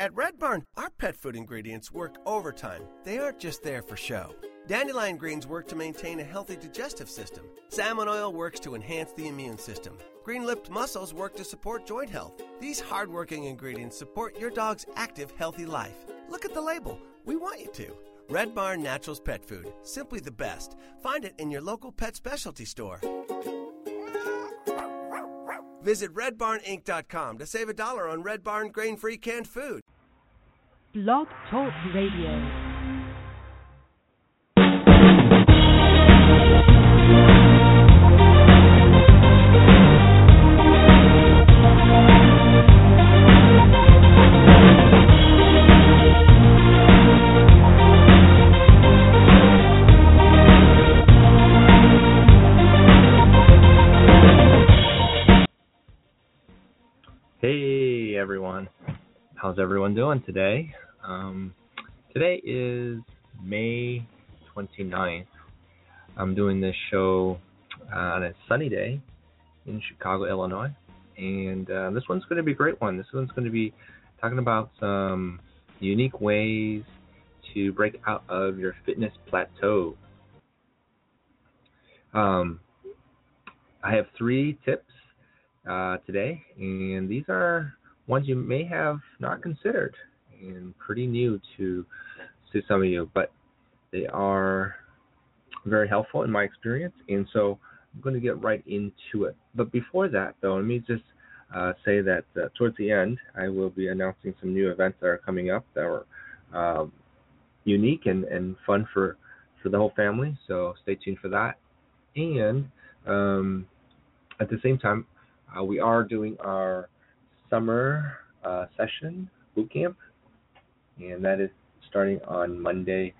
At Red Barn, our pet food ingredients work overtime. They aren't just there for show. Dandelion greens work to maintain a healthy digestive system. Salmon oil works to enhance the immune system. Green lipped mussels work to support joint health. These hardworking ingredients support your dog's active, healthy life. Look at the label. We want you to. Red Barn Naturals Pet Food. Simply the best. Find it in your local pet specialty store. Visit redbarninc.com to save a dollar on Red Barn grain free canned food. Blog Talk Radio. Hey everyone, how's everyone doing today? Um, today is May 29th. I'm doing this show uh, on a sunny day in Chicago, Illinois, and uh, this one's going to be a great one. This one's going to be talking about some unique ways to break out of your fitness plateau. Um, I have three tips uh, today, and these are ones you may have not considered and pretty new to to some of you, but they are very helpful in my experience, and so I'm going to get right into it. But before that, though, let me just uh, say that uh, towards the end, I will be announcing some new events that are coming up that are um, unique and, and fun for for the whole family. So stay tuned for that. And um, at the same time, uh, we are doing our summer uh, session boot camp, and that is starting on Monday,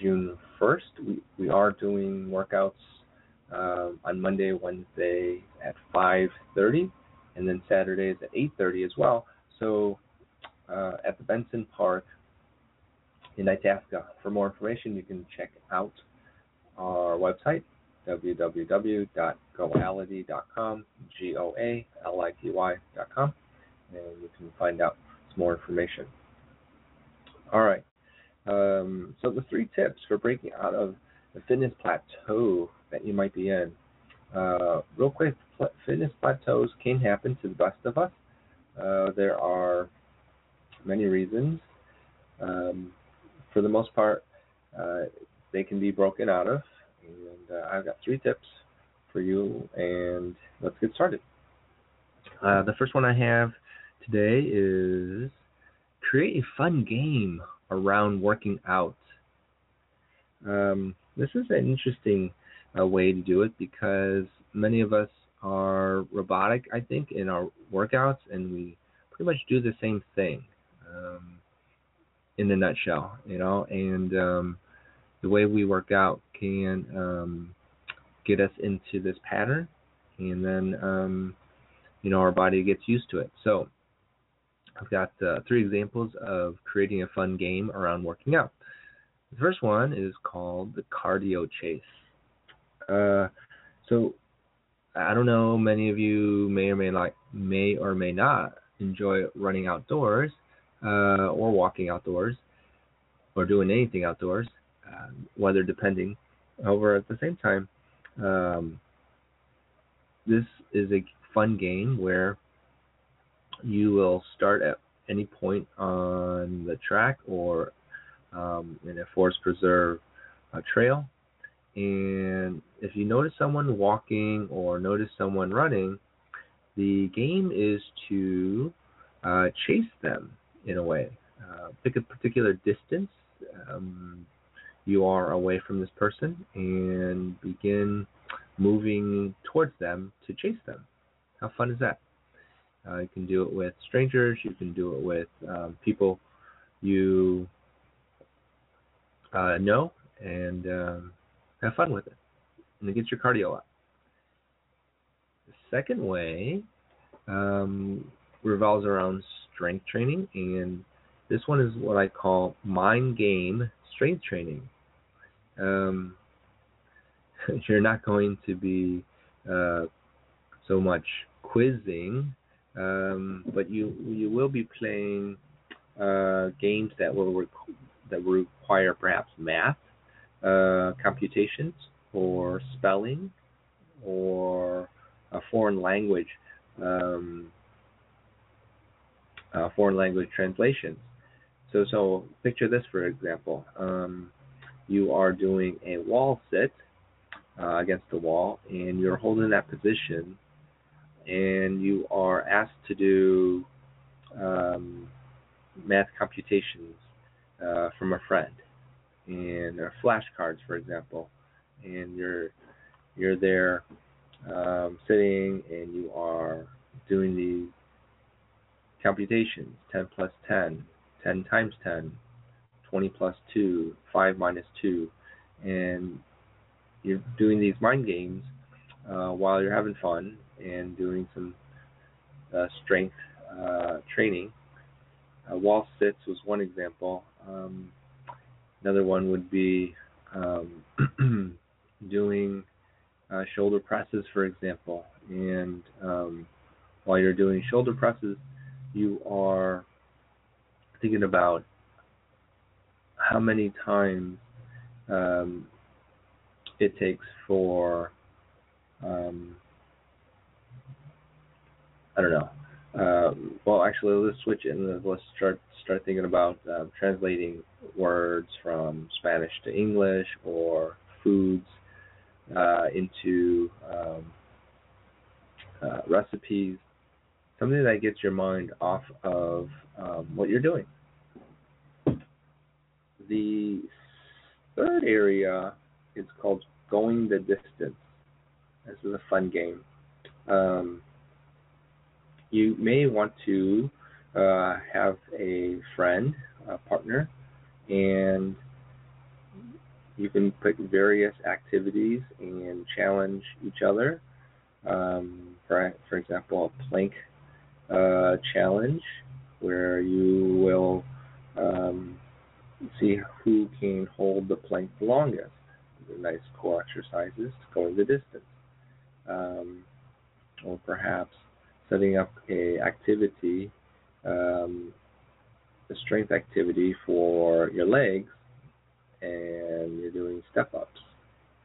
June 1st. We, we are doing workouts um, on Monday, Wednesday at 5:30, and then Saturdays at 8:30 as well. So uh, at the Benson Park in Itasca. For more information, you can check out our website www.goality.com, G O A L I T Y.com, and you can find out some more information. All right. Um, so, the three tips for breaking out of the fitness plateau that you might be in. Uh, real quick, fitness plateaus can happen to the best of us. Uh, there are many reasons. Um, for the most part, uh, they can be broken out of and uh, I've got three tips for you, and let's get started. Uh, the first one I have today is create a fun game around working out. Um, this is an interesting uh, way to do it because many of us are robotic, I think, in our workouts, and we pretty much do the same thing um, in a nutshell, you know. And um, the way we work out can um, get us into this pattern, and then um, you know our body gets used to it. So I've got uh, three examples of creating a fun game around working out. The first one is called the cardio chase. Uh, so I don't know, many of you may or may not may or may not enjoy running outdoors uh, or walking outdoors or doing anything outdoors uh, weather depending. However, at the same time, um, this is a fun game where you will start at any point on the track or um, in a forest preserve uh, trail. And if you notice someone walking or notice someone running, the game is to uh, chase them in a way. Uh, pick a particular distance. Um, you are away from this person and begin moving towards them to chase them. How fun is that? Uh, you can do it with strangers. You can do it with um, people you uh, know, and um, have fun with it, and it gets your cardio up. The second way um, revolves around strength training, and this one is what I call mind game strength training um, you're not going to be uh, so much quizzing, um, but you you will be playing uh, games that will requ- that will require perhaps math, uh, computations, or spelling, or a foreign language, um, uh, foreign language translations. So, so picture this for example. Um, you are doing a wall sit uh, against the wall, and you're holding that position, and you are asked to do um, math computations uh, from a friend, and or flashcards, for example, and you're you're there um, sitting, and you are doing the computations 10 plus 10 10 times 10 20 plus 2 5 minus 2 and you're doing these mind games uh, while you're having fun and doing some uh, strength uh, training. Uh, wall sits was one example. Um, another one would be um, doing uh, shoulder presses, for example. And um, while you're doing shoulder presses, you are thinking about how many times um, it takes for um, I don't know. Uh, well, actually, let's switch it and let's start start thinking about uh, translating words from Spanish to English or foods uh, into um, uh, recipes. Something that gets your mind off of um, what you're doing. The third area is called going the distance. This is a fun game. You may want to uh, have a friend, a partner, and you can pick various activities and challenge each other. Um, for, for example, a plank uh, challenge where you will um, see who can hold the plank longest. Nice core exercises to go the distance. Um, or perhaps setting up a activity, um, a strength activity for your legs, and you're doing step ups.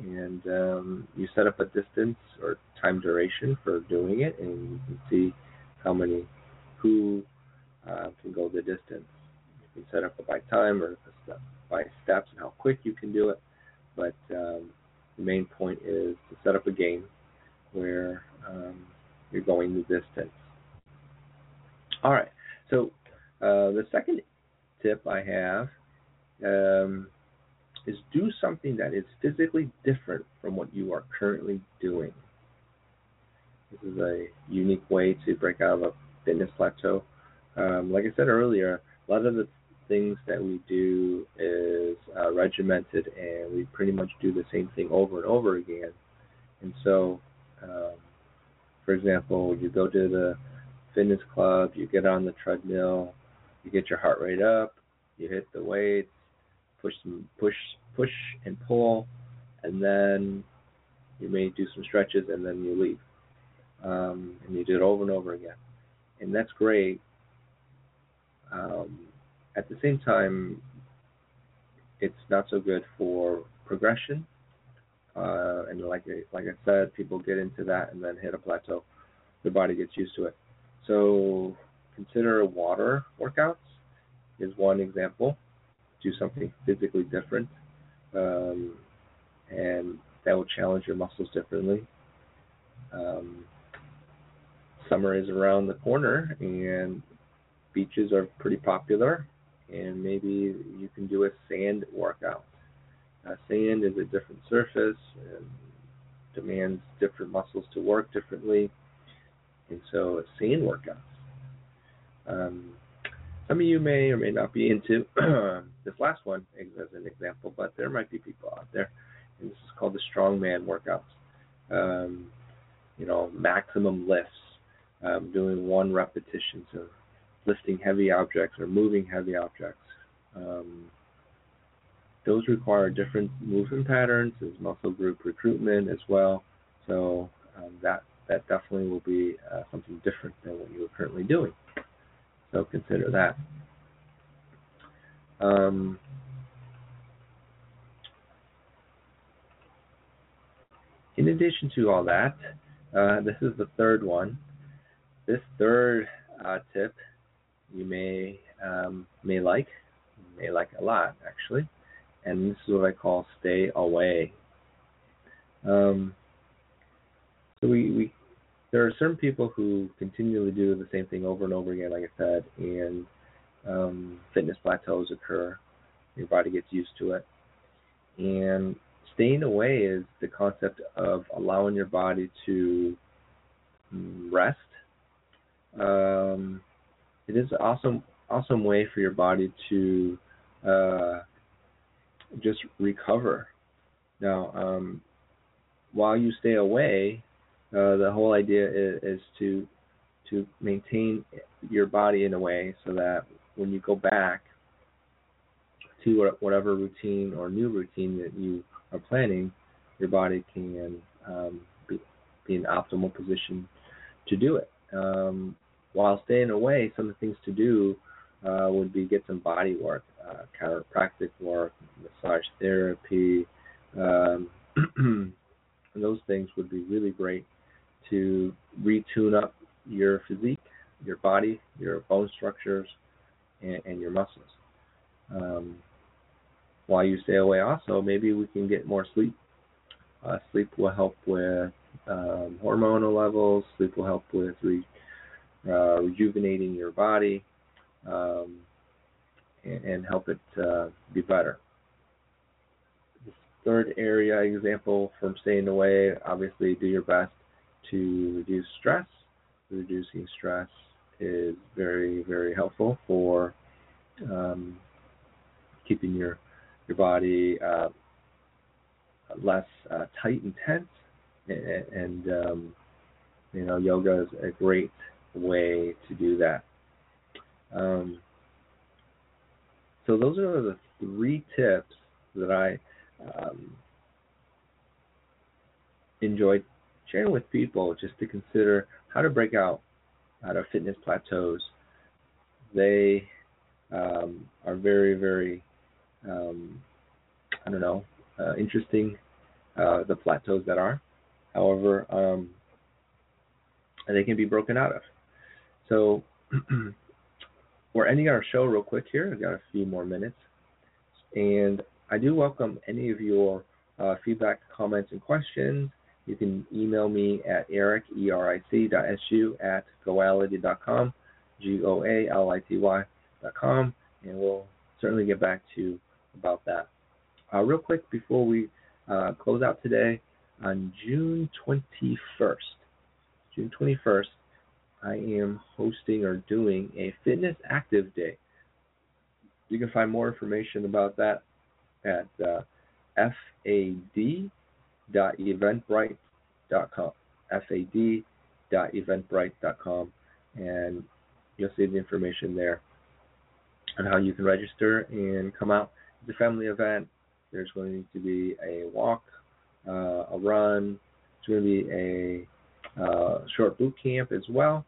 And um, you set up a distance or time duration for doing it, and you can see how many, who uh, can go the distance. You can set up it by time or by steps and how quick you can do it. But um, the main point is to set up a game where um, you're going the distance. All right. So uh, the second tip I have um, is do something that is physically different from what you are currently doing. This is a unique way to break out of a fitness plateau. Um, like I said earlier, a lot of the things that we do is uh, regimented, and we pretty much do the same thing over and over again. And so, um, for example, you go to the fitness club, you get on the treadmill, you get your heart rate up, you hit the weights, push some push push and pull, and then you may do some stretches and then you leave. Um, and you do it over and over again, and that's great. Um, at the same time, it's not so good for progression. Uh, and like like I said, people get into that and then hit a plateau. Their body gets used to it. So consider water workouts is one example. Do something physically different, um, and that will challenge your muscles differently. Um, summer is around the corner, and beaches are pretty popular and maybe you can do a sand workout. Uh, sand is a different surface and demands different muscles to work differently, and so sand workouts. Um, some of you may or may not be into this last one as an example, but there might be people out there, and this is called the strongman workouts. Um, you know, maximum lifts, um, doing one repetition, so lifting heavy objects or moving heavy objects. Um, those require different movement patterns as muscle group recruitment as well. So um, that that definitely will be uh, something different than what you're currently doing. So consider that. Um, in addition to all that, uh, this is the third one. This third uh, tip you may um, may like, may like a lot actually, and this is what I call stay away. Um, so we, we there are certain people who continually do the same thing over and over again, like I said, and um, fitness plateaus occur. Your body gets used to it, and staying away is the concept of allowing your body to rest. Um, it is an awesome, awesome way for your body to uh, just recover. Now, um, while you stay away, uh, the whole idea is, is to to maintain your body in a way so that when you go back to whatever routine or new routine that you are planning, your body can um, be, be in optimal position to do it. Um, while staying away, some of the things to do uh, would be get some body work, uh, chiropractic work, massage therapy. Um, those things would be really great to retune up your physique, your body, your bone structures, and, and your muscles. Um, while you stay away, also maybe we can get more sleep. Uh, sleep will help with um, hormonal levels. Sleep will help with re, uh, rejuvenating your body um, and, help it uh, be better. Third area example from staying away, obviously, do your best to reduce stress. Reducing stress is very, very helpful for um, keeping your your body uh, less uh, tight and tense. And, and um, you know, yoga is a great way to do that. Um, so those are the three tips that I um, enjoyed sharing with people just to consider how to break out out of fitness plateaus. They um, are very, very, um, I don't know, uh, interesting, uh, the plateaus that are. However, um, they can be broken out of. So we're ending our show real quick here. I've got a few more minutes. And I do welcome any of your uh, feedback, comments, and questions. You can email me at eric, E-R-I-C dot S-U at goality.com, G-O-A-L-I-T-Y and we'll certainly get back to you about that. Uh, real quick before we uh, close out today, on June 21st, June 21st, I am hosting or doing a Fitness Active Day. You can find more information about that at uh, fad.eventbrite.com. fad.eventbrite.com, and you'll see the information there on how you can register and come out. It's a family event. There's going to be a walk, uh, a run. It's going to be a uh, short boot camp as well,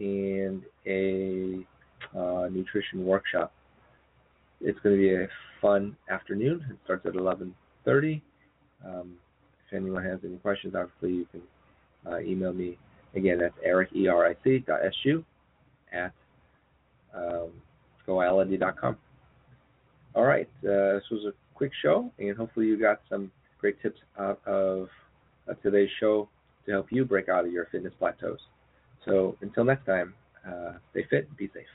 and a uh, nutrition workshop. It's going to be a fun afternoon. It starts at 11:30. Um, if anyone has any questions, obviously you can uh, email me. Again, that's eric, E-R-I-C, dot S-U, at um. All right, uh, this was a quick show, and hopefully you got some great tips out of uh, today's show to help you break out of your fitness plateaus. So until next time, uh, stay fit and be safe.